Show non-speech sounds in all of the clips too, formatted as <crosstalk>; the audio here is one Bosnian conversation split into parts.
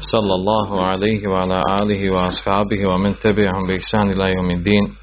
صلى الله عليه وعلى آله وأصحابه ومن تبعهم بإحسان إلى يوم الدين.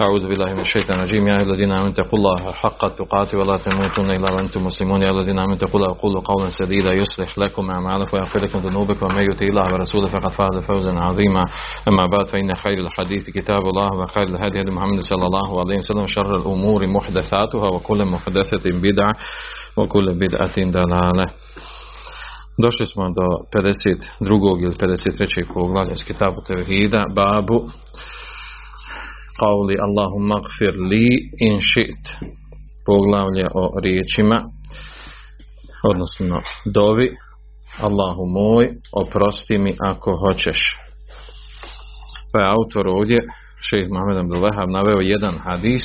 أعوذ بالله من الشيطان الرجيم. يا الذين آمنوا اتقوا الله حق تقاته ولا تموتن إلا وأنتم مسلمون. يا الذين آمنوا اتقوا الله وقولوا قولا سديدا يصلح لكم أعمالكم ويغفر لكم ذنوبكم. ومن يطع الله ورسوله فقد فاز فوزا عظيما. أما بعد فإن خير الحديث كتاب الله وخير الهدي هدي محمد صلى الله عليه وسلم. شر الأمور محدثاتها وكل محدثة بدعة وكل بدعة ضلالة. Došli smo do 52. ili 53. poglavlja iz Kitabu Tevhida, babu qavli Allahumma gfir li in shit. poglavlje o riječima odnosno dovi Allahu moj oprosti mi ako hoćeš pa je autor ovdje šeheh Mohamed Abdullahab naveo jedan hadis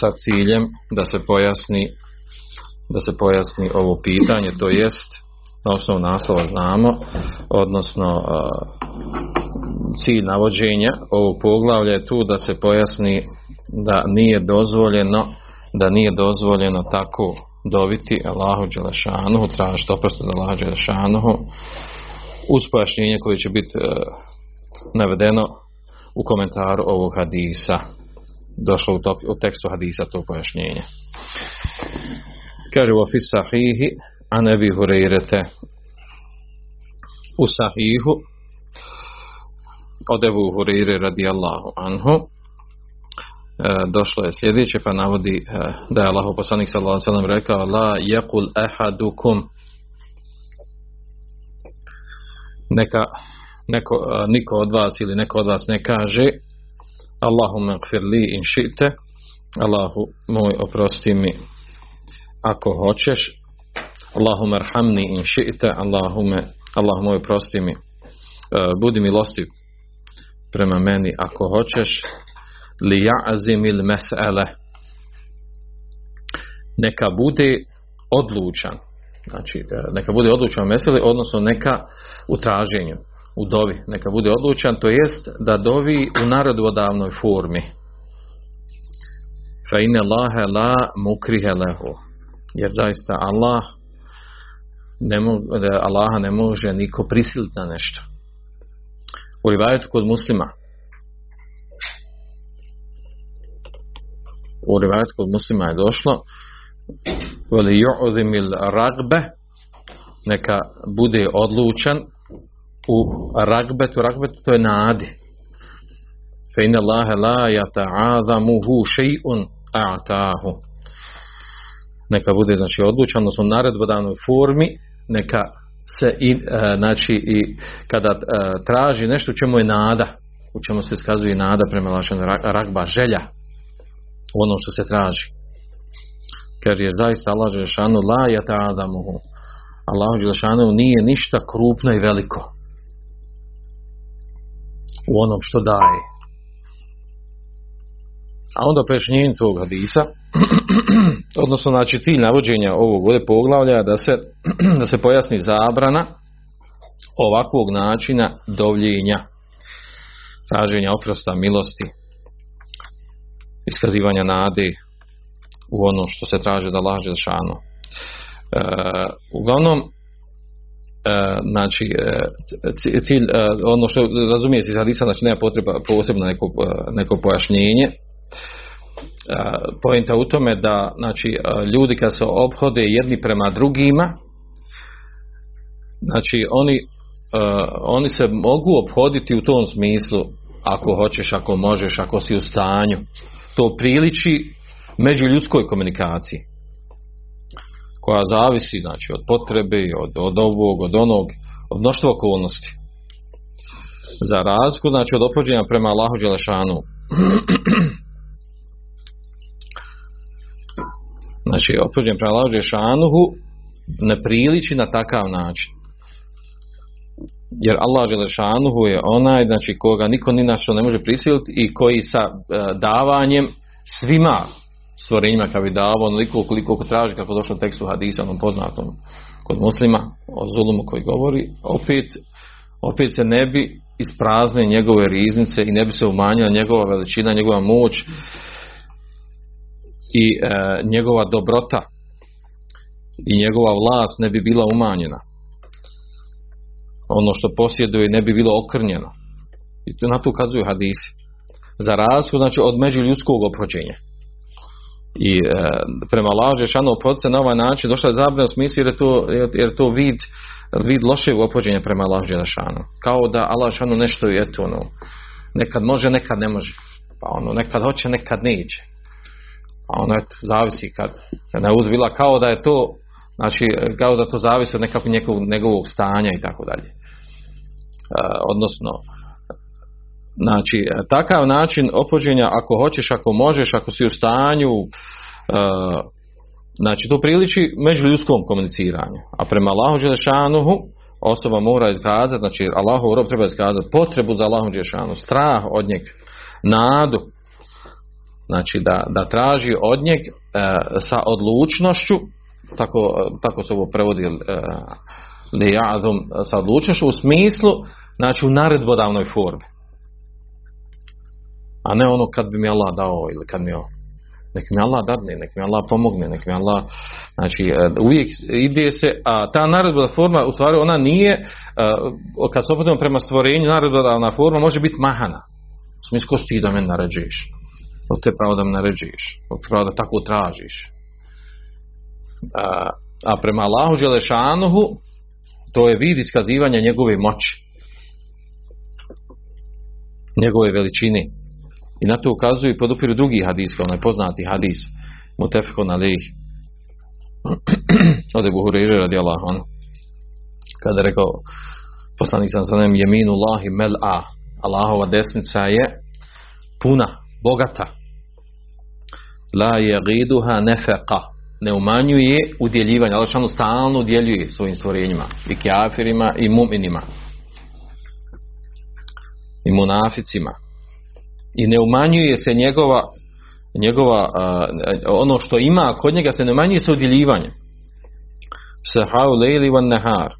sa ciljem da se pojasni da se pojasni ovo pitanje to jest na osnovu naslova znamo odnosno cilj navođenja ovog poglavlja je tu da se pojasni da nije dozvoljeno da nije dozvoljeno tako dobiti Allahu Đelešanuhu, tražiti oprost od Allahu Đelešanuhu uz pojašnjenje koje će biti e, navedeno u komentaru ovog hadisa. Došlo u, top, u tekstu hadisa to pojašnjenje. Kaže u ofis sahihi, a ne bi hurejrete u sahihu od Ebu Hurire radijallahu anhu e, došlo je sljedeće pa navodi e, da je Allahu poslanik sallallahu alejhi ve sellem rekao la yaqul ahadukum. Neka neko, e, niko od vas ili neko od vas ne kaže Allahumma gfir in shi'ta. Allahu moj oprosti mi ako hoćeš. Allahumma arhamni in ši'te Allahume Allahume oprosti mi e, budi milostiv prema meni ako hoćeš. Li ja'zim il mes'ele neka bude odlučan znači e, neka bude odlučan meseli odnosno neka u traženju u dovi neka bude odlučan to jest da dovi u narodvodavnoj formi. Fa inna Allahe la mukrihe lehu jer zaista Allah ne mo, Allaha ne može niko prisiliti na nešto. U rivajetu kod muslima u rivajetu kod muslima je došlo veli ju'zimil ragbe neka bude odlučan u ragbetu. Ragbetu to je nadi. Fe inna Allahe la yata'azamuhu še'un a'tahu neka bude znači odlučan odnosno u naredbodanoj formi neka se i, e, znači i kada e, traži nešto u čemu je nada u čemu se skazuje nada prema vašem ragba želja u onom što se traži. Jer je zaista Allah Đelešanu la jata adamuhu Allah Đelešanu nije ništa krupno i veliko u onom što daje a onda pojašnjenje tog hadisa <clears throat> odnosno znači cilj navođenja ovog ovdje poglavlja da se, <clears throat> da se pojasni zabrana ovakvog načina dovljenja traženja oprosta milosti iskazivanja nade u ono što se traže da laže šano e, uglavnom e, znači e, cilj e, ono što razumije se iz hadisa znači nema potreba posebno neko, e, neko pojašnjenje. E, pojenta u tome da znači, e, ljudi kad se obhode jedni prema drugima znači oni e, oni se mogu obhoditi u tom smislu ako hoćeš, ako možeš, ako si u stanju. To priliči među ljudskoj komunikaciji koja zavisi znači, od potrebe od, od ovog, od onog od mnoštva okolnosti. Za razliku znači od opođenja prema Allahu Đelešanu <clears throat> znači opođen prema Allahu Šanuhu ne priliči na takav način. Jer Allah Želešanuhu je onaj znači koga niko ni našo ne može prisiliti i koji sa e, davanjem svima stvorenjima kao bi davao onoliko koliko traži kako došlo u tekstu hadisa onom poznatom kod muslima o zulumu koji govori opet, opet se ne bi isprazne njegove riznice i ne bi se umanjila njegova veličina, njegova moć i e, njegova dobrota i njegova vlast ne bi bila umanjena ono što posjeduje ne bi bilo okrnjeno i to na to ukazuju hadisi za razliku znači od međuljudskog obhođenja i e, prema laže šano podse na ovaj način došla je zabrana u smislu jer je to, jer to vid vid lošeg opođenja prema Allah Želešanu. Kao da Allah Želešanu nešto je to ono, nekad može, nekad ne može. Pa ono, nekad hoće, nekad neće. Pa ono, eto, zavisi kad ne uzbila, kao da je to, znači, kao da to zavisi od nekakvog njegovog, njegovog stanja i tako dalje. E, odnosno, znači, takav način opođenja, ako hoćeš, ako možeš, ako si u stanju, e, Znači, to priliči međuljudskom komuniciranju. A prema Allahu Đelešanuhu osoba mora izkazati, znači Allahu rob treba izkazati potrebu za Allahu Đelešanuhu, strah od njega, nadu, znači da, da traži od njeg e, sa odlučnošću, tako, tako se ovo prevodi e, lijadom, sa odlučnošću u smislu, znači u naredbodavnoj formi. A ne ono kad bi mi Allah dao ili kad mi ovo nek mi Allah dadne, nek mi Allah pomogne, nek mi Allah, znači e, uvijek ide se, a ta naredba forma, u stvari ona nije, e, kad se opetimo prema stvorenju, naredba forma može biti mahana. U smislu, ko ti da me naređuješ? Od te pravo da mi naređuješ? Od pravo da tako tražiš? A, a prema Allahu Želešanuhu, to je vid iskazivanja njegove moći. Njegove veličine. I na to ukazuju i podupiru drugi hadis, kao onaj poznati hadis, Mutefiko na lih, od Ebu Hureyre radi Allah, on, kada je rekao, poslanik sam sanem, jeminu Allahi mel'a, Allahova desnica je puna, bogata, la je giduha nefeqa, ne umanjuje udjeljivanje, Allah šanu stalno udjeljuje svojim stvorenjima, i kjafirima, i muminima, i munaficima, i ne umanjuje se njegova njegova a, ono što ima kod njega se ne umanjuje se udjeljivanje sahau lejli van nehar e,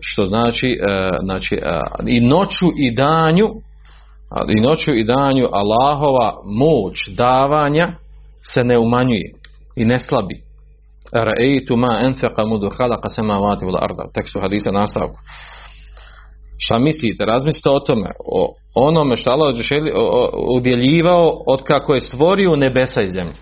što znači e, znači e, i noću i danju i noću i danju Allahova moć davanja se ne umanjuje i ne slabi ra'aytu ma anfaqa mudu khalaqa samawati wal arda tekstu hadisa nastavku Šta mislite? Razmislite o tome. O onome što Allah želi, udjeljivao od kako je stvorio nebesa i zemlju.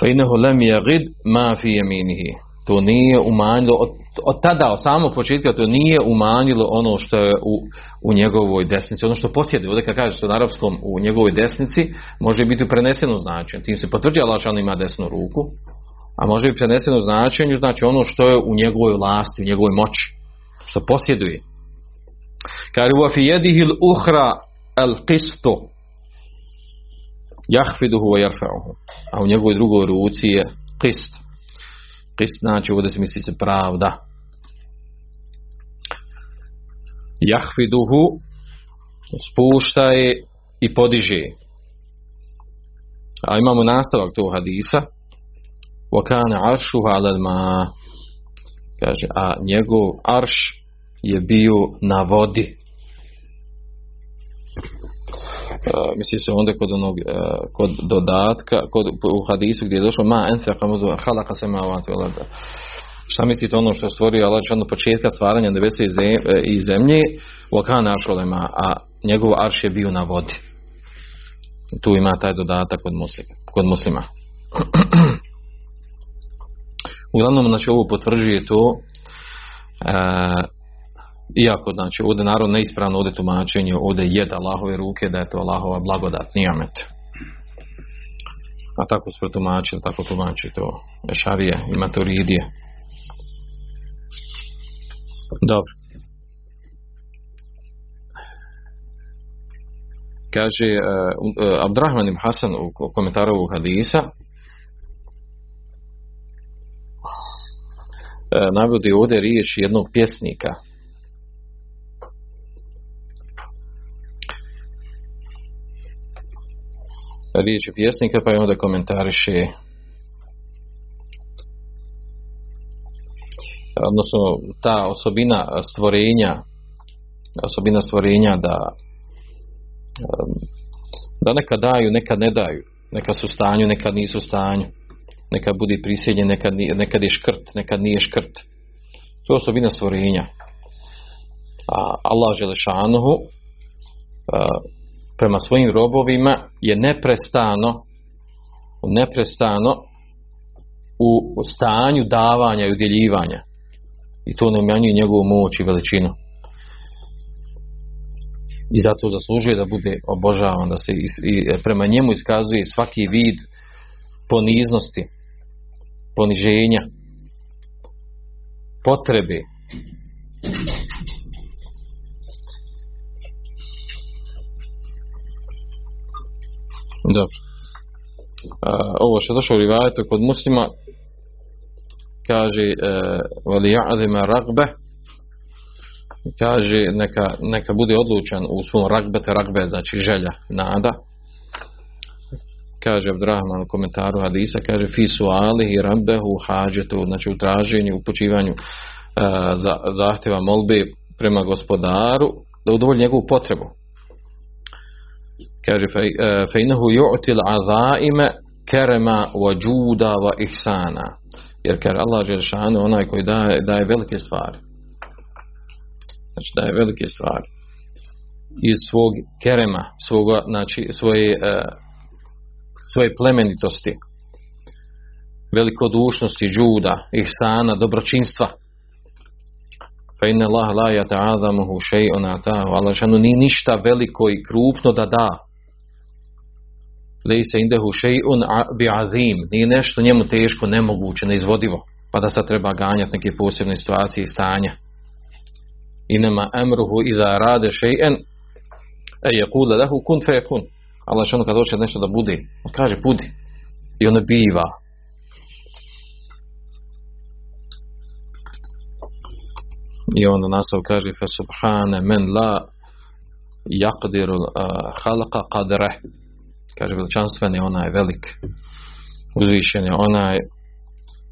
Fa inahu lam yagid ma fi yaminihi. To nije umanjilo od, od tada, od samog početka, to nije umanjilo ono što je u, u njegovoj desnici, ono što posjeduje. Ovdje kad kaže se na arapskom u njegovoj desnici, može biti preneseno značenje. Tim se potvrđa Allah što ima desnu ruku, a može biti preneseno značenju, znači ono što je u njegovoj vlasti, u njegovoj moći što posjeduje. Kaže, u fi yadihi al qistu, yahfiduhu wa yarfa'uhu. A u njegovoj drugoj ruci je qist. Qist znači ovdje se misli se pravda. Yahfiduhu spušta je i podiže. A imamo nastavak tog hadisa. Wa kana arshuhu 'ala ma. kaže, a njegov arš je bio na vodi. Misli se onda kod onog uh, kod dodatka kod, u hadisu gdje je došlo ma enfeqa mudu samawati wal mavati šta mislite ono što stvorio Allah od početka stvaranja nebesa i, e, i zemlje? Wa kana aršolema a njegov arš je bio na vodi. Tu ima taj dodatak kod muslima, kod muslima. <clears throat> uglavnom znači ovo potvrđuje to e, iako znači ovdje naravno neispravno ovdje tumačenje ovdje jeda Allahove ruke da je to Allahova blagodat nijamet. A tako su protumačili, tako tumači to Ešarije i Maturidije. Dobro. Kaže uh, uh, Abdurrahman ibn Hasan u komentaru ovog hadisa e, navodi ovdje riječ jednog pjesnika. Riječi pjesnika pa je onda komentariše odnosno ta osobina stvorenja osobina stvorenja da da neka daju, neka ne daju. Neka su u stanju, nekad nisu u stanju. Nekad budi prisiljen, nekad, nekad je škrt, nekad nije škrt. To je osobina stvorenja. A Allah Želešanuhu prema svojim robovima je neprestano neprestano u stanju davanja i udjeljivanja. I to ne umanjuje njegovu moć i veličinu. I zato zaslužuje da bude obožavan da se i, i prema njemu iskazuje svaki vid poniznosti poniženja potrebe dobro. A, ovo što je došlo u rivajetu kod muslima kaže e, veli ja'zima ragbe kaže neka, neka bude odlučan u svom ragbete. Ragbe znači želja, nada. Kaže Abdurrahman u komentaru hadisa kaže fi sualihi rabbehu hađetu znači u traženju, u počivanju e, za, zahtjeva molbe prema gospodaru da udovolji njegovu potrebu kaže fe inahu yu'til azaima kerema wa juda wa ihsana. Jer kar Allah Želšanu onaj koji daje, daje velike stvari. Znači daje velike stvari. Iz svog kerema svoga, znači svoje uh, svoje plemenitosti velikodušnosti džuda, ihsana, dobročinstva. Fa inna Allah la yata'azamuhu shay'un ata'u Allah šanu ni ništa veliko i krupno da da lejse indehu še'un bi azim, nije nešto njemu teško, nemoguće, neizvodivo, pa da sad treba ganjati neke posebne situacije i stanja. Inama emruhu iza rade še'en, e je kule lehu kun fe kun. Allah što ono kad hoće nešto da bude, on kaže budi. I ono biva. I onda nasav kaže fe subhane men la yaqdiru uh, halqa qadreh kaže veličanstveni onaj velik uzvišen je onaj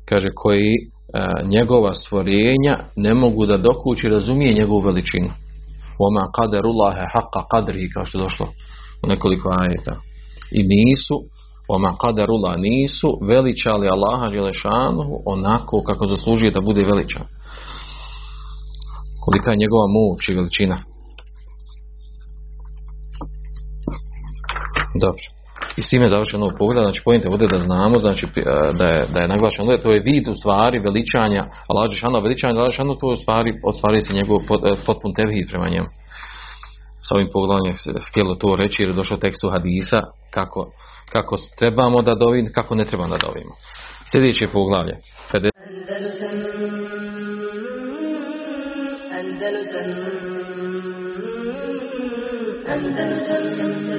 kaže koji a, njegova stvorenja ne mogu da dokući razumije njegovu veličinu. Oma kaderullahe haqqa qadrihi, kao što je došlo u nekoliko ajeta. I nisu oma kaderullah nisu veličali Allaha Đelešanu onako kako zaslužuje da bude veličan. Kolika je njegova moć i veličina. Dobro. I s time znači, je završeno ovo pogleda, znači pojente ovdje da znamo, znači da je, da je naglašeno, da to je vid u stvari veličanja, Allah Žešana veličanja, Allah Žešana to je u stvari, ostvari se njegov pot, e, potpun tevhid prema njemu. S ovim pogledom je htjelo to reći jer je došao tekstu hadisa kako, kako trebamo da dovim, kako ne trebamo da dovimo. Sljedeće poglavlje. Fede... Andalusam, Andalusam, Andalusam, Andalusam,